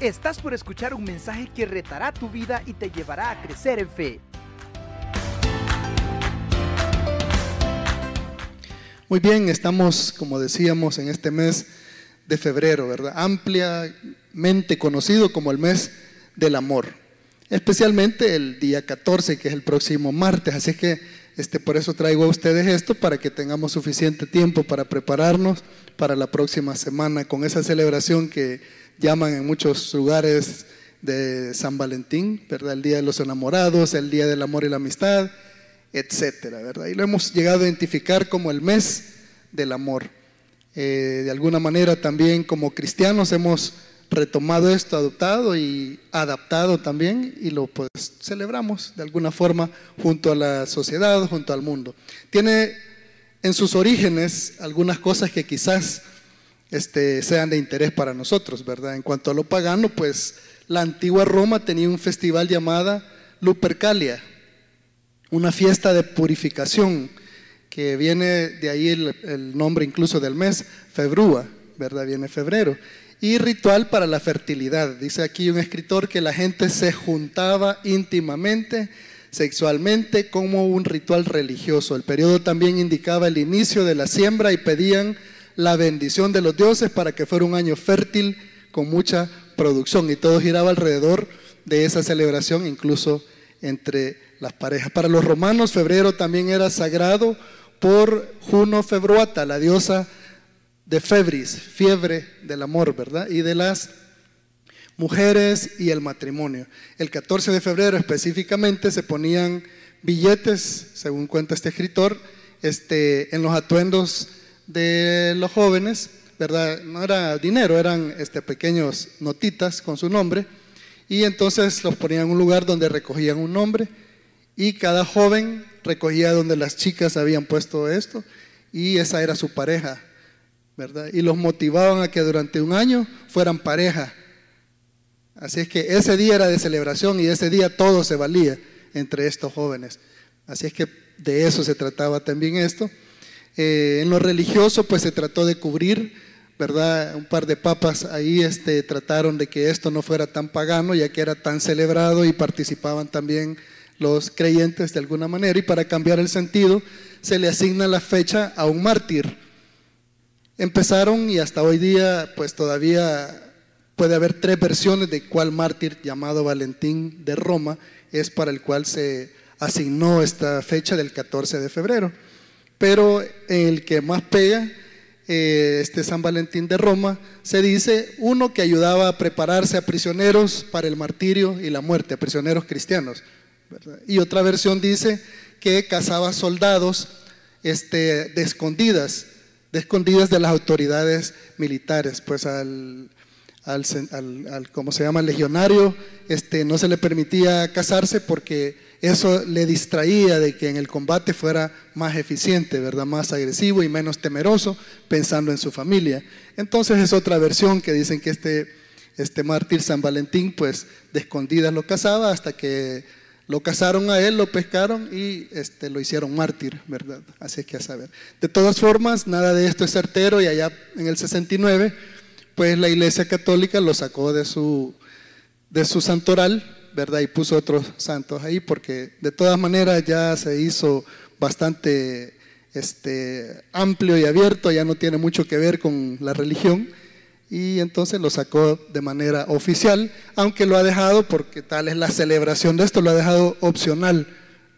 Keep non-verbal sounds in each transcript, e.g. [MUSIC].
Estás por escuchar un mensaje que retará tu vida y te llevará a crecer en fe. Muy bien, estamos, como decíamos, en este mes de febrero, ¿verdad? Ampliamente conocido como el mes del amor. Especialmente el día 14, que es el próximo martes. Así que este, por eso traigo a ustedes esto, para que tengamos suficiente tiempo para prepararnos para la próxima semana con esa celebración que llaman en muchos lugares de San Valentín, ¿verdad? El Día de los Enamorados, el Día del Amor y la Amistad, etcétera, ¿verdad? Y lo hemos llegado a identificar como el mes del amor. Eh, de alguna manera también como cristianos hemos retomado esto, adoptado y adaptado también y lo pues celebramos de alguna forma junto a la sociedad, junto al mundo. Tiene en sus orígenes algunas cosas que quizás este, sean de interés para nosotros, ¿verdad? En cuanto a lo pagano, pues la antigua Roma tenía un festival llamada Lupercalia, una fiesta de purificación, que viene de ahí el, nombre incluso del mes, Febrúa, ¿verdad? Viene febrero. Y ritual para la fertilidad. Dice aquí un escritor que la gente se juntaba íntimamente, sexualmente, como un ritual religioso. El periodo también indicaba el inicio de la siembra y pedían la bendición de los dioses para que fuera un año fértil con mucha producción. Y todo giraba alrededor de esa celebración, incluso entre las parejas. Para los romanos, febrero también era sagrado por Juno Februata, la diosa de Febris, fiebre del amor, ¿verdad? Y de las mujeres y el matrimonio. El 14 de febrero específicamente se ponían billetes, según cuenta este escritor, este, en los atuendos de los jóvenes, ¿verdad? No era dinero, eran este, pequeños notitas con su nombre, y entonces los ponían en un lugar donde recogían un nombre y cada joven recogía donde las chicas habían puesto esto y esa era su pareja, ¿verdad? Y los motivaban a que durante un año fueran pareja. Así es que ese día era de celebración y ese día todo se valía entre estos jóvenes. Así es que de eso se trataba también esto. Eh, en lo religioso, pues se trató de cubrir, ¿verdad? Un par de papas ahí este, trataron de que esto no fuera tan pagano, ya que era tan celebrado y participaban también los creyentes de alguna manera y para cambiar el sentido se le asigna la fecha a un mártir. Empezaron y hasta hoy día pues todavía puede haber tres versiones de cuál mártir llamado Valentín de Roma es para el cual se asignó esta fecha del 14 de febrero. Pero el que más pega, eh, este San Valentín de Roma, se dice uno que ayudaba a prepararse a prisioneros para el martirio y la muerte, a prisioneros cristianos. Y otra versión dice que cazaba soldados este, de escondidas, de escondidas de las autoridades militares, pues al, al, al, como se llama, legionario, este, no se le permitía casarse porque eso le distraía de que en el combate fuera más eficiente, ¿verdad? Más agresivo y menos temeroso, pensando en su familia. Entonces es otra versión que dicen que este, este mártir San Valentín, pues de escondidas lo casaba hasta que lo cazaron a él, lo pescaron y este, lo hicieron mártir, ¿verdad? Así es que a saber. De todas formas, nada de esto es certero y allá en el 69, pues la Iglesia Católica lo sacó de su, de su santoral, ¿verdad? Y puso otros santos ahí porque de todas maneras ya se hizo bastante este, amplio y abierto, ya no tiene mucho que ver con la religión y entonces lo sacó de manera oficial, aunque lo ha dejado, porque tal es la celebración de esto, lo ha dejado opcional,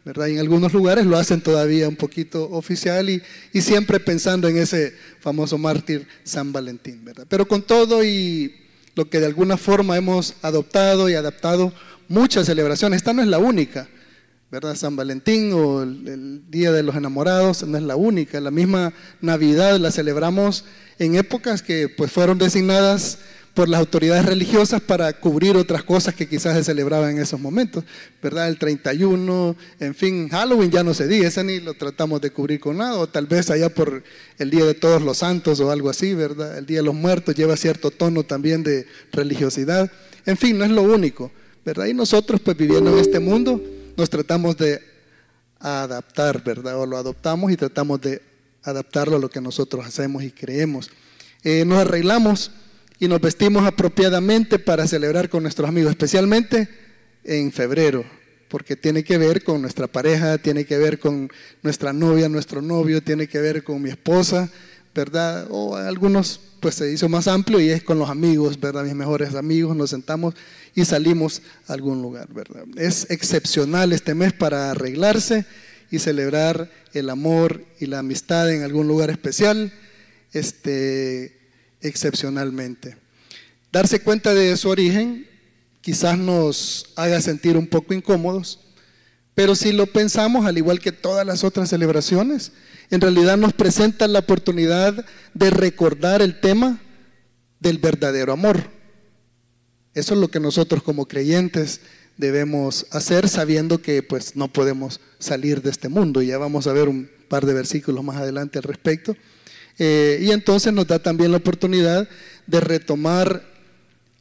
¿verdad? En algunos lugares lo hacen todavía un poquito oficial y, y siempre pensando en ese famoso mártir San Valentín, ¿verdad? Pero con todo y lo que de alguna forma hemos adoptado y adaptado muchas celebraciones, esta no es la única, ¿verdad? San Valentín o el, Día de los Enamorados no es la única, la misma Navidad la celebramos en épocas que pues fueron designadas por las autoridades religiosas para cubrir otras cosas que quizás se celebraban en esos momentos, ¿verdad? El 31, en fin, Halloween ya no se dice, ese ni lo tratamos de cubrir con nada, o tal vez allá por el Día de Todos los Santos o algo así, ¿verdad? El Día de los Muertos lleva cierto tono también de religiosidad, en fin, no es lo único, ¿verdad? Y nosotros pues viviendo en este mundo nos tratamos de adaptar, ¿verdad? O lo adoptamos y tratamos de adaptarlo a lo que nosotros hacemos y creemos. Eh, nos arreglamos y nos vestimos apropiadamente para celebrar con nuestros amigos, especialmente en febrero, porque tiene que ver con nuestra pareja, tiene que ver con nuestra novia, nuestro novio, tiene que ver con mi esposa, ¿verdad? O algunos pues se hizo más amplio y es con los amigos, ¿verdad? Mis mejores amigos, nos sentamos y salimos a algún lugar, ¿verdad? Es excepcional este mes para arreglarse y celebrar el amor y la amistad en algún lugar especial, este, excepcionalmente. Darse cuenta de su origen quizás nos haga sentir un poco incómodos, pero si lo pensamos, al igual que todas las otras celebraciones, en realidad nos presenta la oportunidad de recordar el tema del verdadero amor. Eso es lo que nosotros como creyentes debemos hacer sabiendo que pues no podemos salir de este mundo. Ya vamos a ver un par de versículos más adelante al respecto. Eh, y entonces nos da también la oportunidad de retomar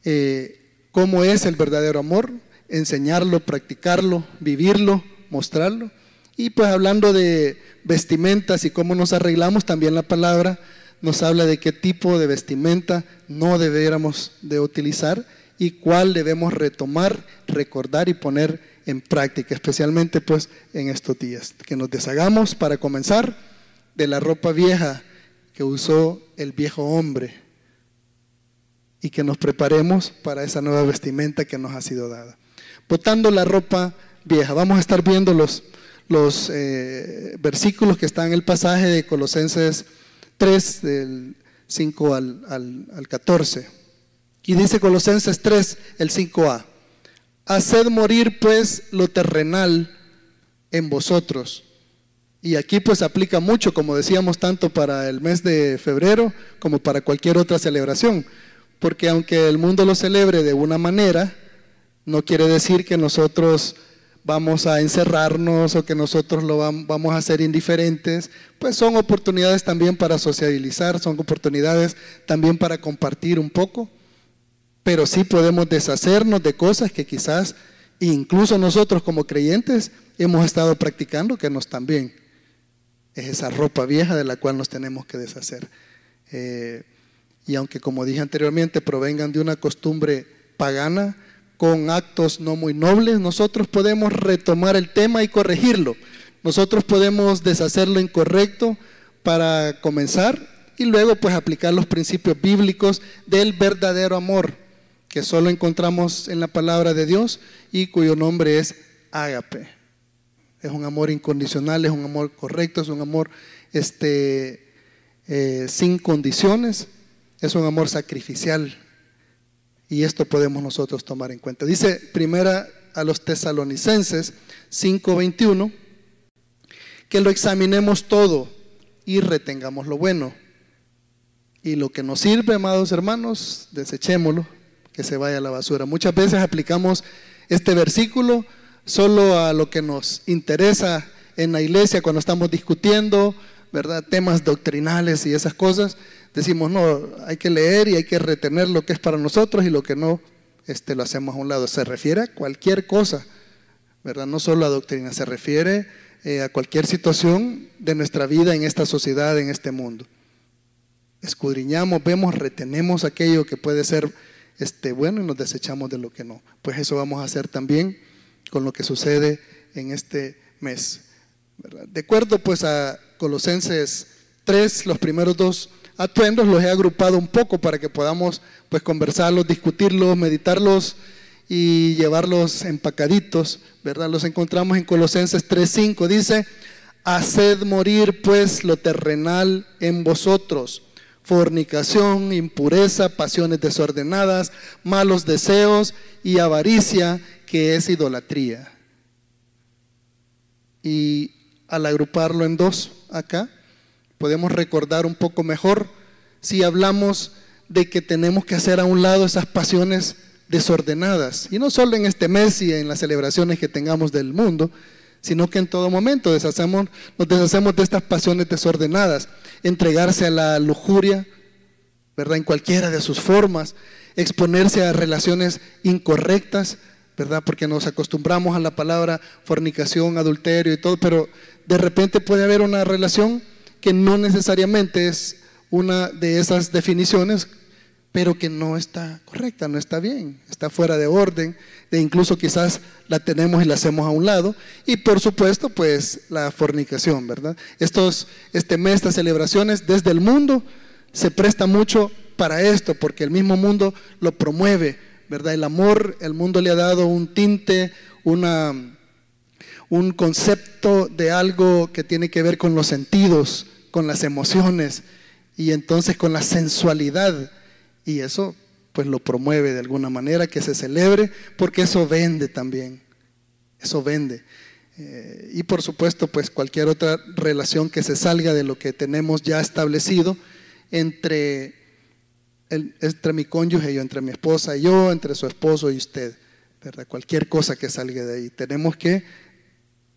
eh, cómo es el verdadero amor, enseñarlo, practicarlo, vivirlo, mostrarlo. Y pues hablando de vestimentas y cómo nos arreglamos, también la palabra nos habla de qué tipo de vestimenta no deberíamos de utilizar y cuál debemos retomar, recordar y poner en práctica, especialmente pues en estos días. Que nos deshagamos para comenzar de la ropa vieja que usó el viejo hombre y que nos preparemos para esa nueva vestimenta que nos ha sido dada. Botando la ropa vieja, vamos a estar viendo los, los eh, versículos que están en el pasaje de Colosenses 3, del 5 al, al, al 14. Y dice Colosenses 3, el 5a, haced morir pues lo terrenal en vosotros. Y aquí pues aplica mucho, como decíamos, tanto para el mes de febrero como para cualquier otra celebración. Porque aunque el mundo lo celebre de una manera, no quiere decir que nosotros vamos a encerrarnos o que nosotros lo vamos a ser indiferentes, pues son oportunidades también para sociabilizar, son oportunidades también para compartir un poco, pero sí podemos deshacernos de cosas que quizás incluso nosotros como creyentes hemos estado practicando que nos también es esa ropa vieja de la cual nos tenemos que deshacer. Eh, y aunque como dije anteriormente provengan de una costumbre pagana con actos no muy nobles, nosotros podemos retomar el tema y corregirlo. Nosotros podemos deshacer lo incorrecto para comenzar y luego pues aplicar los principios bíblicos del verdadero amor que solo encontramos en la palabra de Dios y cuyo nombre es ágape. Es un amor incondicional, es un amor correcto, es un amor este, eh, sin condiciones es un amor sacrificial. Y esto podemos nosotros tomar en cuenta. Dice primera a los tesalonicenses 5:21 que lo examinemos todo y retengamos lo bueno. Y lo que nos sirve, amados hermanos, desechémoslo, que se vaya a la basura. Muchas veces aplicamos este versículo solo a lo que nos interesa en la iglesia cuando estamos discutiendo, ¿verdad? Temas doctrinales y esas cosas decimos, no, hay que leer y hay que retener lo que es para nosotros y lo que no, este, lo hacemos a un lado. Se refiere a cualquier cosa, ¿verdad? No solo a doctrina, se refiere eh, a cualquier situación de nuestra vida en esta sociedad, en este mundo. Escudriñamos, vemos, retenemos aquello que puede ser este, bueno y nos desechamos de lo que no. Pues eso vamos a hacer también con lo que sucede en este mes. De acuerdo pues a Colosenses 3, los primeros dos atuendos los he agrupado un poco para que podamos pues conversarlos, discutirlos, meditarlos y llevarlos empacaditos, ¿verdad? Los encontramos en Colosenses 3:5 dice, "Haced morir pues lo terrenal en vosotros, fornicación, impureza, pasiones desordenadas, malos deseos y avaricia, que es idolatría." Y al agruparlo en dos acá, podemos recordar un poco mejor si hablamos de que tenemos que hacer a un lado esas pasiones desordenadas. Y no solo en este mes y en las celebraciones que tengamos del mundo, sino que en todo momento deshacemos, nos deshacemos de estas pasiones desordenadas. Entregarse a la lujuria, ¿verdad? En cualquiera de sus formas. Exponerse a relaciones incorrectas, ¿verdad? Porque nos acostumbramos a la palabra fornicación, adulterio y todo, pero de repente puede haber una relación que no necesariamente es una de esas definiciones pero que no está correcta, no está bien, está fuera de orden, e incluso quizás la tenemos y la hacemos a un lado. Y por supuesto, pues la fornicación, ¿verdad? Estos, este mes, estas celebraciones desde el mundo se presta mucho para esto, porque el mismo mundo lo promueve, ¿verdad? El amor, el mundo le ha dado un tinte, una, un concepto de algo que tiene que ver con los sentidos, con las emociones y entonces con la sensualidad y eso pues lo promueve de alguna manera, que se celebre, porque eso vende también, eso vende. Eh, y por supuesto, pues cualquier otra relación que se salga de lo que tenemos ya establecido entre, entre mi cónyuge y yo, entre mi esposa y yo, entre su esposo y usted, ¿verdad? Cualquier cosa que salga de ahí. Tenemos que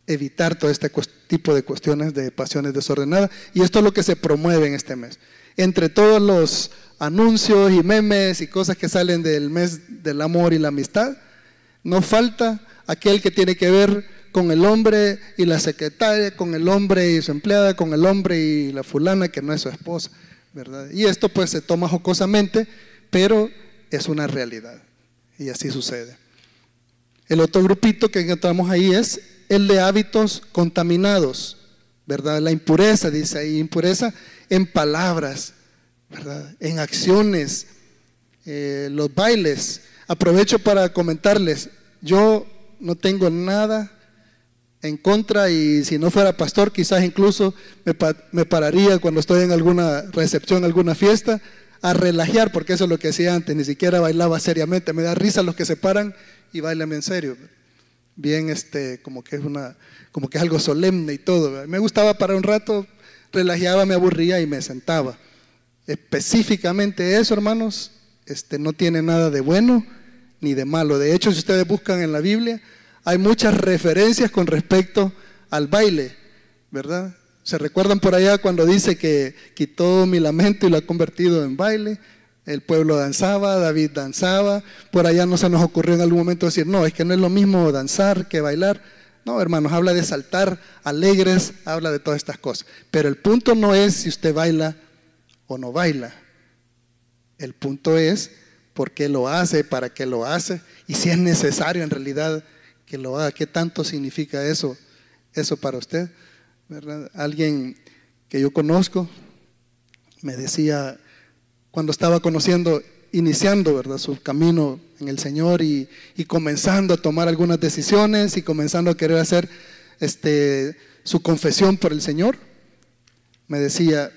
evitar todo este tipo de cuestiones de pasiones desordenadas y esto es lo que se promueve en este mes. Entre todos los anuncios y memes y cosas que salen del mes del amor y la amistad, no falta aquel que tiene que ver con el hombre y la secretaria, con el hombre y su empleada, con el hombre y la fulana que no es su esposa, ¿verdad? Y esto pues se toma jocosamente, pero es una realidad y así sucede. El otro grupito que encontramos ahí es el de hábitos contaminados, ¿verdad? La impureza, dice ahí, impureza en palabras, en acciones, eh, los bailes. Aprovecho para comentarles, yo no tengo nada en contra y si no fuera pastor quizás incluso me, pararía cuando estoy en alguna recepción, alguna fiesta, a relajar, porque eso es lo que hacía antes, ni siquiera bailaba seriamente, me da risa los que se paran y bailan en serio. Bien, este, como que es una, como que es algo solemne y todo. Me gustaba parar un rato, relajaba, me aburría y me sentaba. Específicamente eso, hermanos, este, no tiene nada de bueno ni de malo. De hecho, si ustedes buscan en la Biblia, hay muchas referencias con respecto al baile, ¿verdad? ¿Se recuerdan por allá cuando dice que quitó mi lamento y lo ha convertido en baile? El pueblo danzaba, David danzaba. Por allá no se nos ocurrió en algún momento decir, no, es que no es lo mismo danzar que bailar. No, hermanos, habla de saltar alegres, habla de todas estas cosas. Pero el punto no es si usted baila o no baila. El punto es por qué lo hace, para qué lo hace y si es necesario en realidad que lo haga. ¿Qué tanto significa eso, eso para usted? Alguien que yo conozco me decía cuando estaba conociendo, iniciando ¿verdad? su camino en el Señor y, y, comenzando a tomar algunas decisiones y comenzando a querer hacer este, su confesión por el Señor, me decía,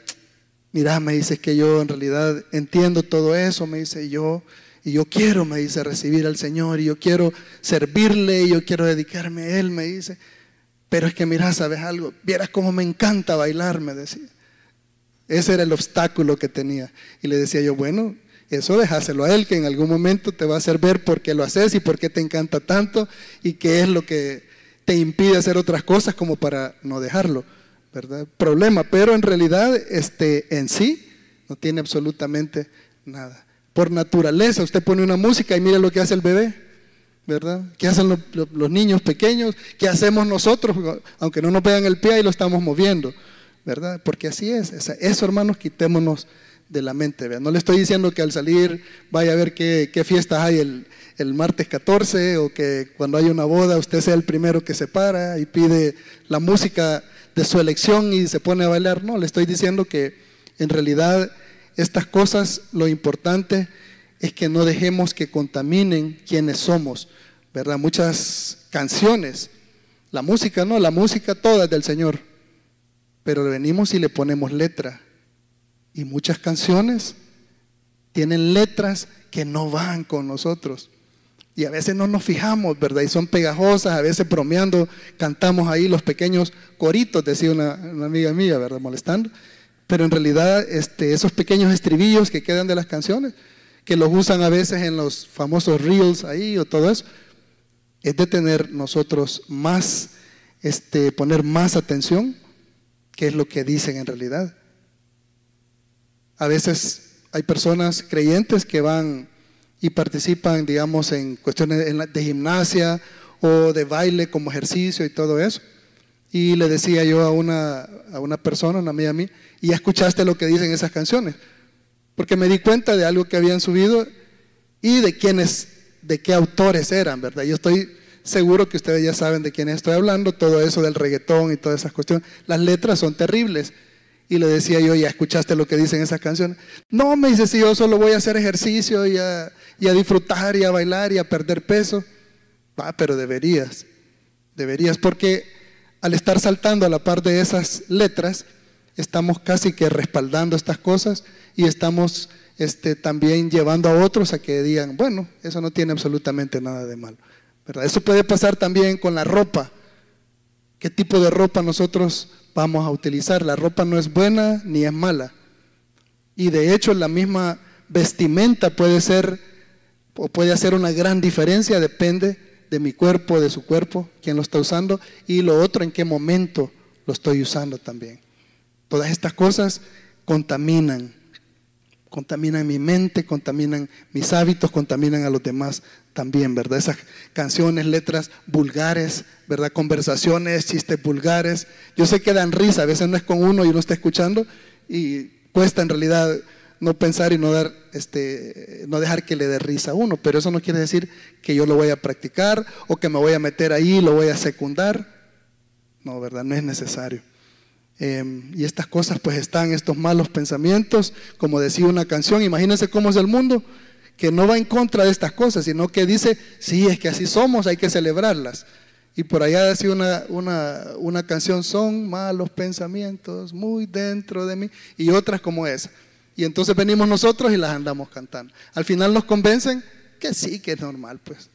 mira, me dice que yo en realidad entiendo todo eso, me dice yo, y yo quiero, me dice, recibir al Señor, y yo quiero servirle, y yo quiero dedicarme a Él, me dice, pero es que mira, ¿sabes algo? Vieras cómo me encanta bailar, me decía. Ese era el obstáculo que tenía. Y le decía yo, bueno, eso déjaselo a Él, que en algún momento te va a hacer ver por qué lo haces y por qué te encanta tanto y qué es lo que te impide hacer otras cosas como para no dejarlo. ¿verdad? Problema, pero en realidad este, en sí no tiene absolutamente nada. Por naturaleza, usted pone una música y mire lo que hace el bebé, ¿verdad? ¿Qué hacen los, niños pequeños? ¿Qué hacemos nosotros? Aunque no nos vean el pie y lo estamos moviendo, ¿verdad? Porque así es. Eso, hermanos, quitémonos de la mente. No le estoy diciendo que al salir vaya a ver qué, qué fiestas hay el, el, martes 14 o que cuando hay una boda usted sea el primero que se para y pide la música de su elección y se pone a bailar. No, le estoy diciendo que en realidad estas cosas, lo importante es que no dejemos que contaminen quienes somos, ¿verdad? Muchas canciones, la música, no, la música toda es del Señor, pero venimos y le ponemos letra. Y muchas canciones tienen letras que no van con nosotros. Y a veces no nos fijamos, ¿verdad? Y son pegajosas, a veces bromeando, cantamos ahí los pequeños coritos, decía una, amiga mía, ¿verdad? Molestando. Pero en realidad este, esos pequeños estribillos que quedan de las canciones, que los usan a veces en los famosos reels ahí o todo eso, es de tener nosotros más, este, poner más atención, que es lo que dicen en realidad. A veces hay personas creyentes que van y participan, digamos, en cuestiones de gimnasia o de baile como ejercicio y todo eso. Y le decía yo a una, a una persona, una amiga mía, ¿y ya escuchaste lo que dicen esas canciones? porque me di cuenta de algo que habían subido y de quiénes, de qué autores eran, ¿verdad? Yo estoy seguro que ustedes ya saben de quiénes estoy hablando, todo eso del reggaetón y todas esas cuestiones. Las letras son terribles. Y le decía yo, ¿ya escuchaste lo que dicen esas canciones? No, me dice, si yo solo voy a hacer ejercicio y a, y a disfrutar y a bailar y a perder peso. Ah, pero deberías, deberías, porque al estar saltando a la par de esas letras, estamos casi que respaldando estas cosas y estamos este, también llevando a otros a que digan, bueno, eso no tiene absolutamente nada de malo. ¿verdad? Eso puede pasar también con la ropa. ¿Qué tipo de ropa nosotros vamos a utilizar? La ropa no es buena ni es mala. Y de hecho la misma vestimenta puede ser o puede hacer una gran diferencia, depende de mi cuerpo, de su cuerpo, quién lo está usando, y lo otro, en qué momento lo estoy usando también. Todas estas cosas contaminan, contaminan mi mente, contaminan mis hábitos, contaminan a los demás también, ¿verdad? Esas canciones, letras vulgares, ¿verdad? Conversaciones, chistes vulgares. Yo sé que dan risa, a veces no es con uno y uno está escuchando y cuesta en realidad no pensar y no dar este no dejar que le dé risa a uno, pero eso no quiere decir que yo lo voy a practicar o que me voy a meter ahí, lo voy a secundar. No, ¿verdad? No es necesario. Em, y estas cosas pues están, estos malos pensamientos, como decía una canción, imagínense cómo es el mundo, que no va en contra de estas cosas, sino que dice, sí, es que así somos, hay que celebrarlas. Y por allá decía una, una, una canción, son malos pensamientos muy dentro de mí, y otras como esa. Y entonces venimos nosotros y las andamos cantando. Al final nos convencen que sí, que es normal, pues.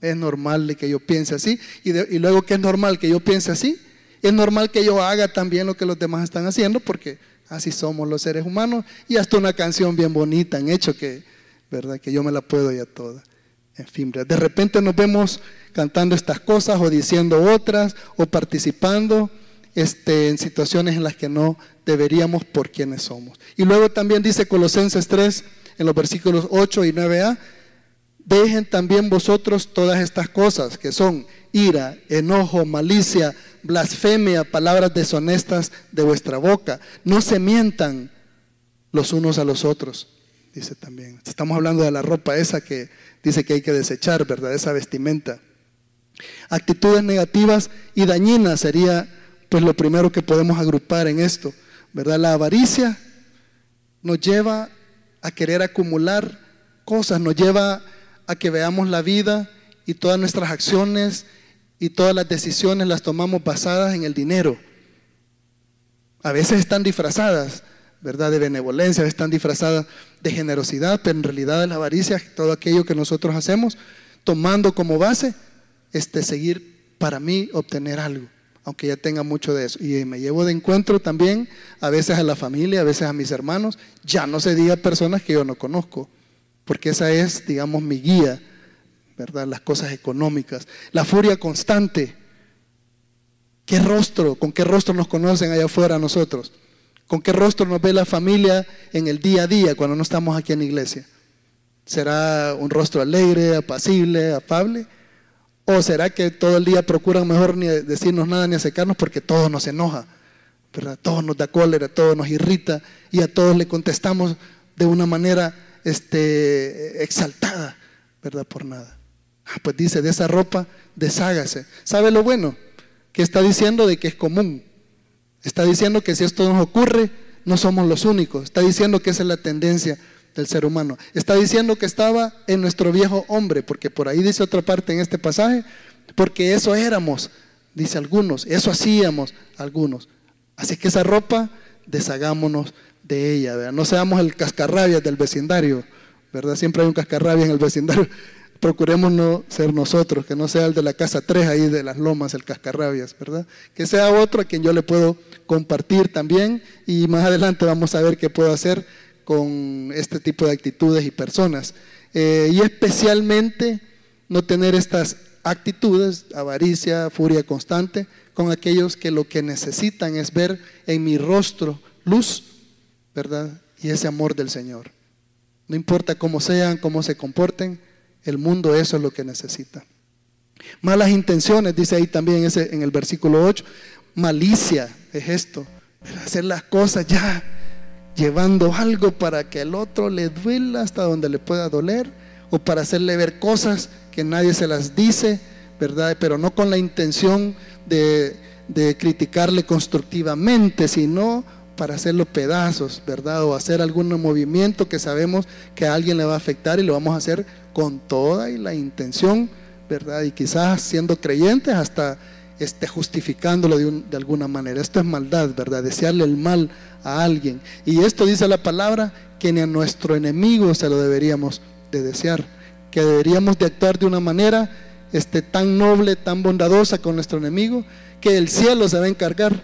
Es normal que yo piense así. Y, luego que es normal que yo piense así, es normal que yo haga también lo que los demás están haciendo, porque así somos los seres humanos. Y hasta una canción bien bonita han hecho que, ¿verdad? Que yo me la puedo ya toda. En fin, de repente nos vemos cantando estas cosas o diciendo otras o participando este, en situaciones en las que no deberíamos por quienes somos. Y luego también dice Colosenses 3, en los versículos 8 y 9a, dejen también vosotros todas estas cosas que son ira, enojo, malicia, blasfemia, palabras deshonestas de vuestra boca. No se mientan los unos a los otros, dice también. Estamos hablando de la ropa esa que dice que hay que desechar, ¿verdad? Esa vestimenta. Actitudes negativas y dañinas sería pues lo primero que podemos agrupar en esto, ¿verdad? La avaricia nos lleva a querer acumular cosas, nos lleva a que veamos la vida y todas nuestras acciones y todas las decisiones las tomamos basadas en el dinero. A veces están disfrazadas, ¿verdad? De benevolencia, están disfrazadas de generosidad, pero en realidad la avaricia todo aquello que nosotros hacemos tomando como base este seguir para mí obtener algo aunque ya tenga mucho de eso. Y me llevo de encuentro también a veces a la familia, a veces a mis hermanos, ya no se diga personas que yo no conozco, porque esa es, digamos, mi guía, ¿verdad? Las cosas económicas. La furia constante. ¿Qué rostro, con qué rostro nos conocen allá afuera nosotros? ¿Con qué rostro nos ve la familia en el día a día cuando no estamos aquí en la iglesia? ¿Será un rostro alegre, apacible, afable? ¿O será que todo el día procuran mejor ni decirnos nada ni acercarnos porque todo nos enoja? ¿verdad? Todo nos da cólera, todo nos irrita y a todos le contestamos de una manera este, exaltada, ¿verdad? Por nada. Ah, pues dice, de esa ropa, deshágase. ¿Sabe lo bueno? Que está diciendo de que es común. Está diciendo que si esto nos ocurre, no somos los únicos. Está diciendo que esa es la tendencia del ser humano. Está diciendo que estaba en nuestro viejo hombre, porque por ahí dice otra parte en este pasaje, porque eso éramos, dice algunos, eso hacíamos algunos. Así que esa ropa, deshagámonos de ella, no seamos el cascarrabias del vecindario, ¿verdad? Siempre hay un cascarrabias en el vecindario. [LAUGHS] Procuremos no ser nosotros, que no sea el de la casa 3 ahí de las lomas, el cascarrabias, ¿verdad? Que sea otro a quien yo le puedo compartir también y más adelante vamos a ver qué puedo hacer con este tipo de actitudes y personas. Eh, y especialmente no tener estas actitudes, avaricia, furia constante, con aquellos que lo que necesitan es ver en mi rostro luz, ¿verdad? Y ese amor del Señor. No importa cómo sean, cómo se comporten, el mundo eso es lo que necesita. Malas intenciones, dice ahí también ese, en el versículo 8, malicia es esto, hacer las cosas ya llevando algo para que el otro le duela hasta donde le pueda doler o para hacerle ver cosas que nadie se las dice, ¿verdad? Pero no con la intención de, de criticarle constructivamente, sino para hacerlo pedazos, ¿verdad? O hacer algún movimiento que sabemos que a alguien le va a afectar y lo vamos a hacer con toda y la intención, ¿verdad? Y quizás siendo creyentes hasta esté justificándolo de, de, alguna manera. Esto es maldad, ¿verdad? Desearle el mal a alguien. Y esto dice la palabra que ni a nuestro enemigo se lo deberíamos de desear, que deberíamos de actuar de una manera este, tan noble, tan bondadosa con nuestro enemigo, que el cielo se va a encargar,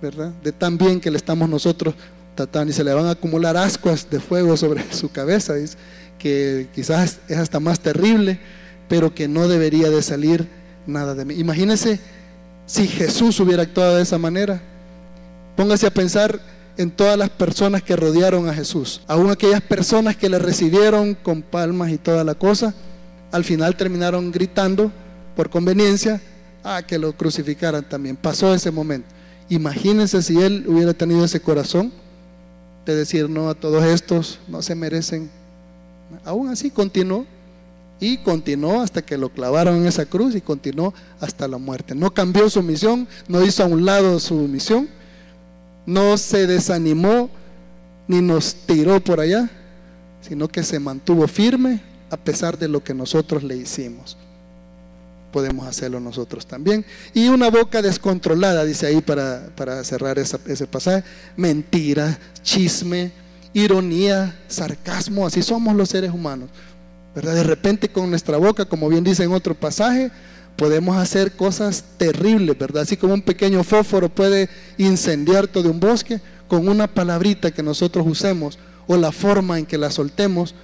¿verdad? De tan bien que le estamos nosotros tratando y se le van a acumular ascuas de fuego sobre [LAUGHS] su cabeza, que quizás es hasta más terrible, pero que no debería de salir nada de mí. Imagínese si Jesús hubiera actuado de esa manera. Póngase a pensar en todas las personas que rodearon a Jesús, aún aquellas personas que le recibieron con palmas y toda la cosa, al final terminaron gritando por conveniencia a que lo crucificaran también. Pasó ese momento. Imagínense si él hubiera tenido ese corazón de decir no a todos estos, no se merecen. Aún así continuó y continuó hasta que lo clavaron en esa cruz y continuó hasta la muerte. No cambió su misión, no hizo a un lado su misión, no se desanimó ni nos tiró por allá, sino que se mantuvo firme a pesar de lo que nosotros le hicimos. Podemos hacerlo nosotros también. Y una boca descontrolada, dice ahí para, para cerrar ese pasaje, mentira, chisme, ironía, sarcasmo, así somos los seres humanos. De repente con nuestra boca, como bien dice en otro pasaje, podemos hacer cosas terribles, ¿verdad? Así como un pequeño fósforo puede incendiar todo un bosque, con una palabrita que nosotros usemos, o la forma en que la soltemos,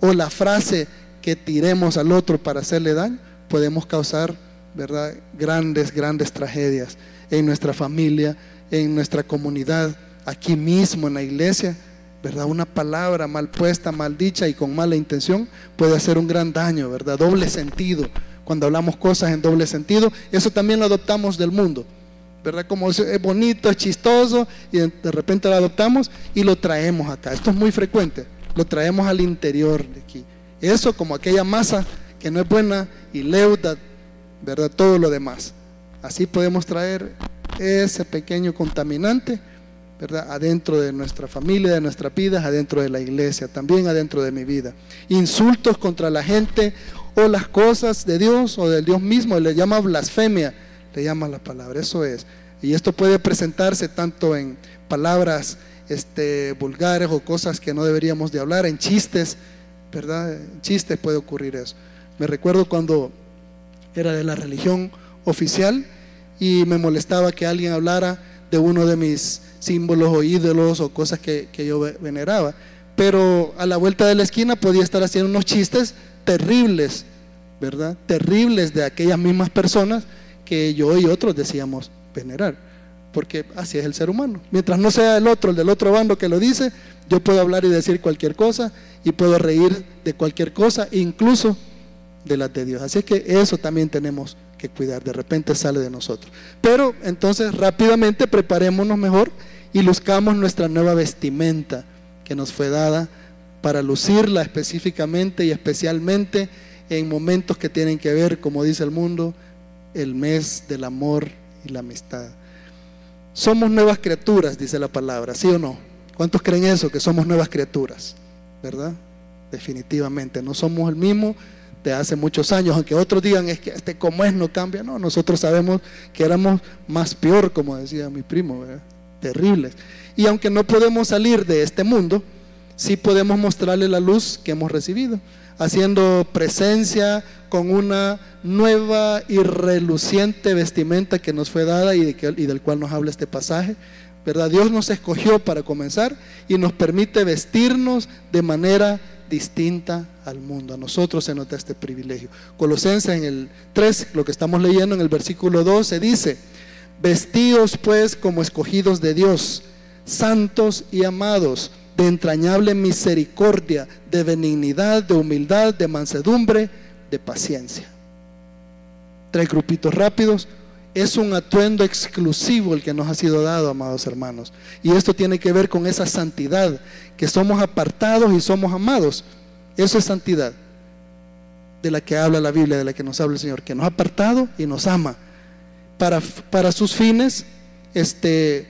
o la frase que tiremos al otro para hacerle daño, podemos causar, ¿verdad? Grandes, grandes tragedias en nuestra familia, en nuestra comunidad, aquí mismo en la iglesia ¿verdad? Una palabra mal puesta, mal dicha y con mala intención puede hacer un gran daño, ¿verdad? Doble sentido. Cuando hablamos cosas en doble sentido, eso también lo adoptamos del mundo, ¿verdad? Como es bonito, es chistoso y de repente lo adoptamos y lo traemos acá. Esto es muy frecuente, lo traemos al interior de aquí. Eso como aquella masa que no es buena y leuda, ¿verdad? Todo lo demás. Así podemos traer ese pequeño contaminante Adentro de nuestra familia, de nuestra vida, adentro de la iglesia, también adentro de mi vida. Insultos contra la gente o las cosas de Dios o del Dios mismo, le llama blasfemia, le llama la palabra, eso es. Y esto puede presentarse tanto en palabras este, vulgares o cosas que no deberíamos de hablar, en chistes, ¿verdad? En chistes puede ocurrir eso. Me recuerdo cuando era de la religión oficial y me molestaba que alguien hablara de uno de mis símbolos o ídolos o cosas que, yo veneraba. Pero a la vuelta de la esquina podía estar haciendo unos chistes terribles, ¿verdad? Terribles de aquellas mismas personas que yo y otros decíamos venerar. Porque así es el ser humano. Mientras no sea el otro, el del otro bando que lo dice, yo puedo hablar y decir cualquier cosa y puedo reír de cualquier cosa, incluso de las de Dios. Así que eso también tenemos que cuidar. De repente sale de nosotros. Pero entonces rápidamente preparémonos mejor y luzcamos nuestra nueva vestimenta que nos fue dada para lucirla específicamente y especialmente en momentos que tienen que ver, como dice el mundo, el mes del amor y la amistad. Somos nuevas criaturas, dice la palabra, ¿sí o no? ¿Cuántos creen eso? Que somos nuevas criaturas, ¿verdad? Definitivamente, no somos el mismo de hace muchos años, aunque otros digan es que este como es no cambia, no, nosotros sabemos que éramos más peor, como decía mi primo, ¿verdad? terribles. Y aunque no podemos salir de este mundo, sí podemos mostrarle la luz que hemos recibido, haciendo presencia con una nueva y reluciente vestimenta que nos fue dada y, y del cual nos habla este pasaje. ¿Verdad? Dios nos escogió para comenzar y nos permite vestirnos de manera distinta al mundo. A nosotros se nota este privilegio. Colosenses en el 3, lo que estamos leyendo en el versículo 12, dice, Vestidos pues como escogidos de Dios, santos y amados, de entrañable misericordia, de benignidad, de humildad, de mansedumbre, de paciencia. Tres grupitos rápidos es un atuendo exclusivo el que nos ha sido dado, amados hermanos. Y esto tiene que ver con esa santidad, que somos apartados y somos amados. Eso es santidad de la que habla la Biblia, de la que nos habla el Señor, que nos ha apartado y nos ama para, para sus fines, este,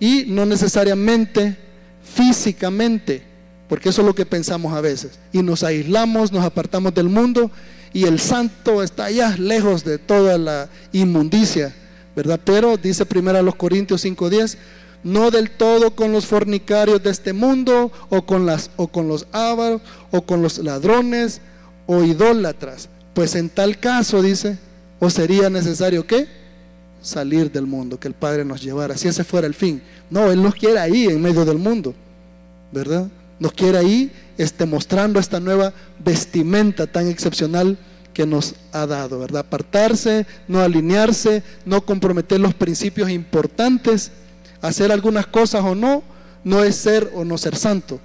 y no necesariamente físicamente, porque eso es lo que pensamos a veces. Y nos aislamos, nos apartamos del mundo y el santo está allá lejos de toda la inmundicia, ¿verdad? Pero dice primero a los Corintios 5:10, no del todo con los fornicarios de este mundo o con las o con los ávaros o con los ladrones o idólatras, pues en tal caso dice, o sería necesario que salir del mundo, que el Padre nos llevara, si ese fuera el fin. No, él nos quiere ahí en medio del mundo, ¿verdad? Nos quiere ahí este, mostrando esta nueva vestimenta tan excepcional que nos ha dado, ¿verdad? Apartarse, no alinearse, no comprometer los principios importantes, hacer algunas cosas o no, no es ser o no ser santo.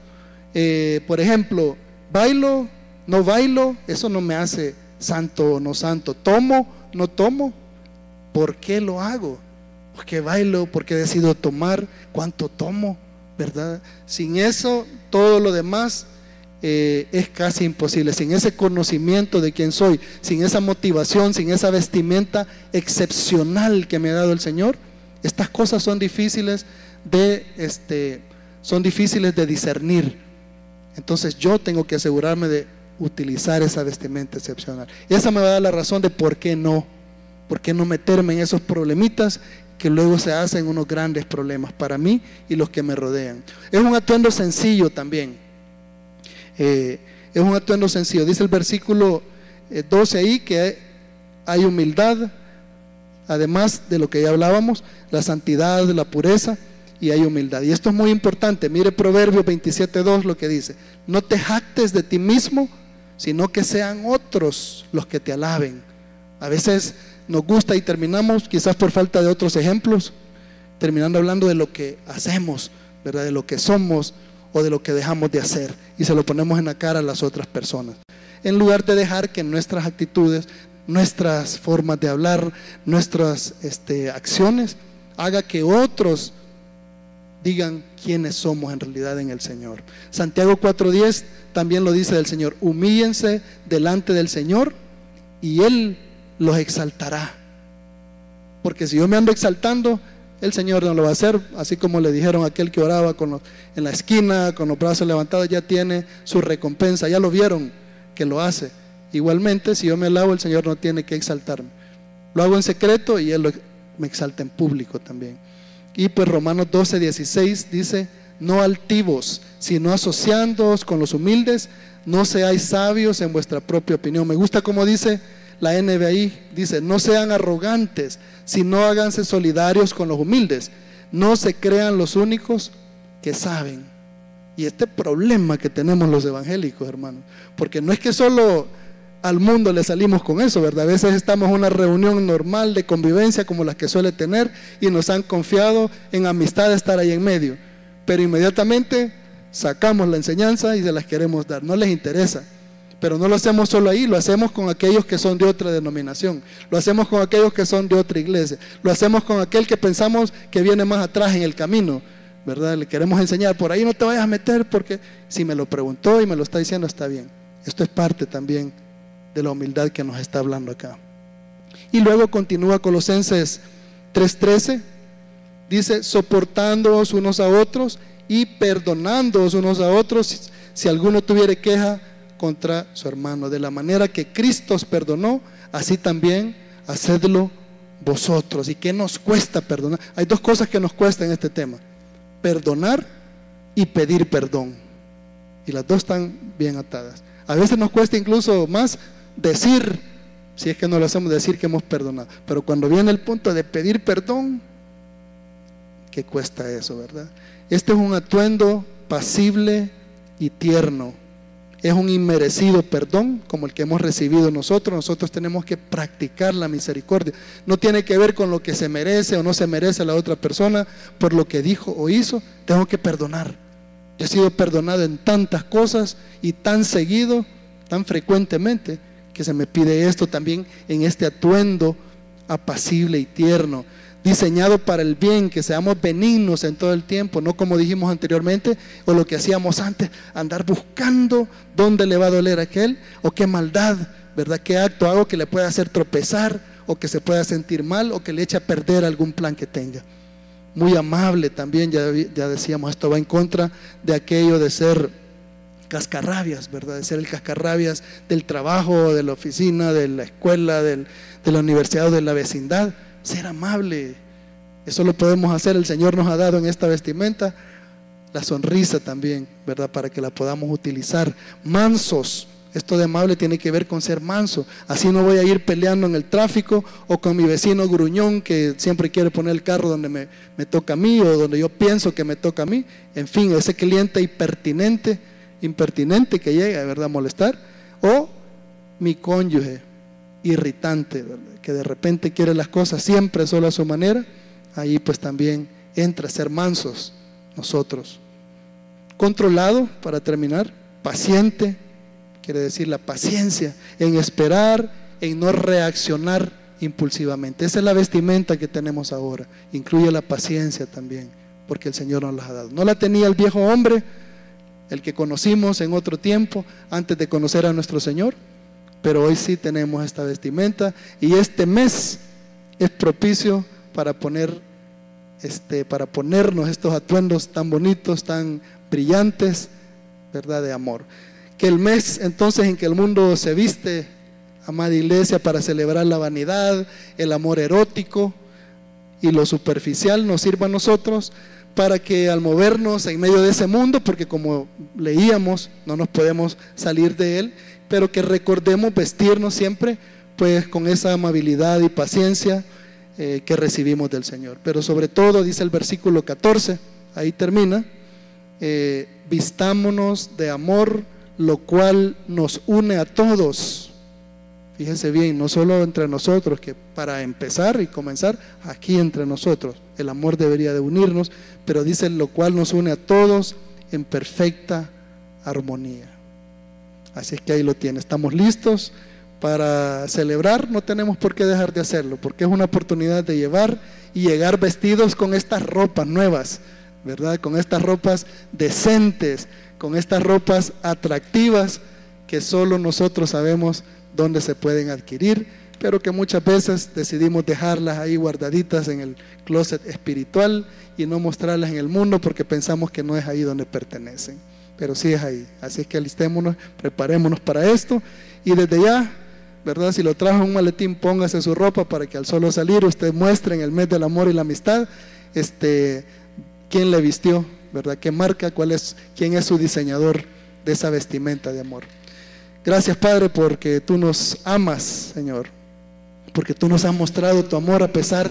Eh, por ejemplo, bailo, no bailo, eso no me hace santo o no santo. Tomo, no tomo, ¿por qué lo hago? Porque bailo, porque decido tomar, cuánto tomo, ¿verdad? Sin eso, todo lo demás eh, es casi imposible. Sin ese conocimiento de quién soy, sin esa motivación, sin esa vestimenta excepcional que me ha dado el Señor, estas cosas son difíciles de, este, son difíciles de discernir. Entonces yo tengo que asegurarme de utilizar esa vestimenta excepcional. Y esa me va a dar la razón de por qué no, por qué no meterme en esos problemitas que luego se hacen unos grandes problemas para mí y los que me rodean. Es un atuendo sencillo también. Eh, es un atuendo sencillo. Dice el versículo 12 eh, ahí que hay humildad, además de lo que ya hablábamos, la santidad, la pureza y hay humildad. Y esto es muy importante. Mire Proverbios 27.2 lo que dice. No te jactes de ti mismo, sino que sean otros los que te alaben. A veces nos gusta y terminamos, quizás por falta de otros ejemplos, terminando hablando de lo que hacemos, ¿verdad? de lo que somos, o de lo que dejamos de hacer y se lo ponemos en la cara a las otras personas. En lugar de dejar que nuestras actitudes, nuestras formas de hablar, nuestras este, acciones, haga que otros digan quiénes somos en realidad en el Señor. Santiago 4.10 también lo dice del Señor, humíllense delante del Señor y Él los exaltará. Porque si yo me ando exaltando, el Señor no lo va a hacer, así como le dijeron aquel que oraba con en la esquina, con los brazos levantados, ya tiene su recompensa, ya lo vieron que lo hace. Igualmente, si yo me alabo, el Señor no tiene que exaltarme. Lo hago en secreto y Él me exalta en público también. Y pues Romanos 12, 16 dice, no altivos, sino asociándoos con los humildes, no seáis sabios en vuestra propia opinión. Me gusta como dice la NBI, dice, no sean arrogantes, sino háganse solidarios con los humildes. No se crean los únicos que saben. Y este problema que tenemos los evangélicos, hermanos, porque no es que solo al mundo le salimos con eso, ¿verdad? A veces estamos en una reunión normal de convivencia como las que suele tener y nos han confiado en amistad de estar ahí en medio, pero inmediatamente sacamos la enseñanza y se las queremos dar, no les interesa. Pero no lo hacemos solo ahí, lo hacemos con aquellos que son de otra denominación, lo hacemos con aquellos que son de otra iglesia, lo hacemos con aquel que pensamos que viene más atrás en el camino, ¿verdad? Le queremos enseñar, por ahí no te vayas a meter porque si me lo preguntó y me lo está diciendo está bien. Esto es parte también de la humildad que nos está hablando acá. Y luego continúa Colosenses 3:13, dice, soportándoos unos a otros y perdonándoos unos a otros si alguno tuviere queja contra su hermano. De la manera que Cristo os perdonó, así también hacedlo vosotros. ¿Y qué nos cuesta perdonar? Hay dos cosas que nos cuesta en este tema. Perdonar y pedir perdón. Y las dos están bien atadas. A veces nos cuesta incluso más decir, si es que no lo hacemos, decir que hemos perdonado. Pero cuando viene el punto de pedir perdón, ¿qué cuesta eso, verdad? Este es un atuendo pasible y tierno es un inmerecido perdón como el que hemos recibido nosotros. Nosotros tenemos que practicar la misericordia. No tiene que ver con lo que se merece o no se merece la otra persona por lo que dijo o hizo. Tengo que perdonar. Yo he sido perdonado en tantas cosas y tan seguido, tan frecuentemente, que se me pide esto también en este atuendo apacible y tierno, diseñado para el bien, que seamos benignos en todo el tiempo, no como dijimos anteriormente, o lo que hacíamos antes, andar buscando dónde le va a doler a aquel, o qué maldad, ¿verdad? ¿Qué acto hago que le pueda hacer tropezar, o que se pueda sentir mal, o que le eche a perder algún plan que tenga? Muy amable también, ya, decíamos, esto va en contra de aquello de ser cascarrabias, ¿verdad? De ser el cascarrabias del trabajo, de la oficina, de la escuela, de la universidad o de la vecindad. Ser amable. Eso lo podemos hacer. El Señor nos ha dado en esta vestimenta la sonrisa también, ¿verdad? Para que la podamos utilizar. Mansos. Esto de amable tiene que ver con ser manso. Así no voy a ir peleando en el tráfico o con mi vecino gruñón que siempre quiere poner el carro donde me, me toca a mí o donde yo pienso que me toca a mí. En fin, ese cliente impertinente impertinente que llega, ¿verdad?, a molestar, o mi cónyuge irritante, que de repente quiere las cosas siempre solo a su manera, ahí pues también entra a ser mansos nosotros. Controlado, para terminar, paciente, quiere decir la paciencia en esperar, en no reaccionar impulsivamente. Esa es la vestimenta que tenemos ahora. Incluye la paciencia también, porque el Señor nos la ha dado. No la tenía el viejo hombre, el que conocimos en otro tiempo antes de conocer a nuestro Señor, pero hoy sí tenemos esta vestimenta y este mes es propicio para poner este para ponernos estos atuendos tan bonitos, tan brillantes, ¿verdad? de amor. Que el mes entonces en que el mundo se viste, amada iglesia, para celebrar la vanidad, el amor erótico y lo superficial nos sirva a nosotros para que al movernos en medio de ese mundo, porque como leíamos, no nos podemos salir de él, pero que recordemos vestirnos siempre pues con esa amabilidad y paciencia eh, que recibimos del Señor. Pero sobre todo, dice el versículo 14, ahí termina, eh, vistámonos de amor, lo cual nos une a todos. Fíjense bien, no solo entre nosotros, que para empezar y comenzar, aquí entre nosotros, el amor debería de unirnos, pero dice lo cual nos une a todos en perfecta armonía. Así es que ahí lo tiene, estamos listos para celebrar, no tenemos por qué dejar de hacerlo, porque es una oportunidad de llevar y llegar vestidos con estas ropas nuevas, ¿verdad? Con estas ropas decentes, con estas ropas atractivas que solo nosotros sabemos dónde se pueden adquirir pero que muchas veces decidimos dejarlas ahí guardaditas en el closet espiritual y no mostrarlas en el mundo porque pensamos que no es ahí donde pertenecen. Pero sí es ahí. Así es que alistémonos, preparémonos para esto y desde ya, ¿verdad? Si lo trajo un maletín, póngase su ropa para que al solo salir usted muestre en el mes del amor y la amistad este, quién le vistió, ¿verdad? ¿Qué marca? ¿Cuál es, quién es su diseñador de esa vestimenta de amor? Gracias, Padre, porque tú nos amas, Señor porque tú nos has mostrado tu amor a pesar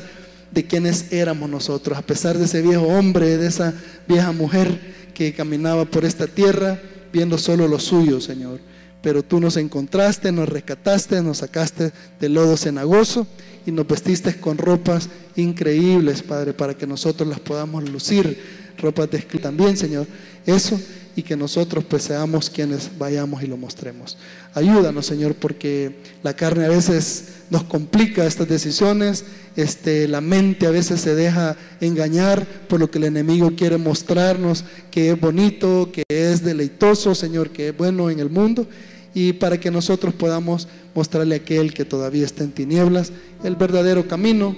de quienes éramos nosotros, a pesar de ese viejo hombre, de esa vieja mujer que caminaba por esta tierra viendo solo lo suyo, Señor. Pero tú nos encontraste, nos rescataste, nos sacaste del lodo cenagoso y nos vestiste con ropas increíbles, Padre, para que nosotros las podamos lucir, ropas de también, Señor. Eso y que nosotros pues seamos quienes vayamos y lo mostremos. Ayúdanos, Señor, porque la carne a veces nos complica estas decisiones, este, la mente a veces se deja engañar por lo que el enemigo quiere mostrarnos, que es bonito, que es deleitoso, Señor, que es bueno en el mundo, y para que nosotros podamos mostrarle a aquel que todavía está en tinieblas el verdadero camino,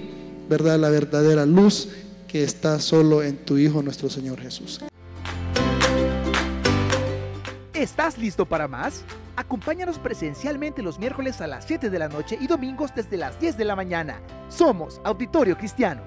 verdad, la verdadera luz que está solo en tu Hijo nuestro Señor Jesús. ¿Estás listo para más? Acompáñanos presencialmente los miércoles a las 7 de la noche y domingos desde las 10 de la mañana. Somos Auditorio Cristiano.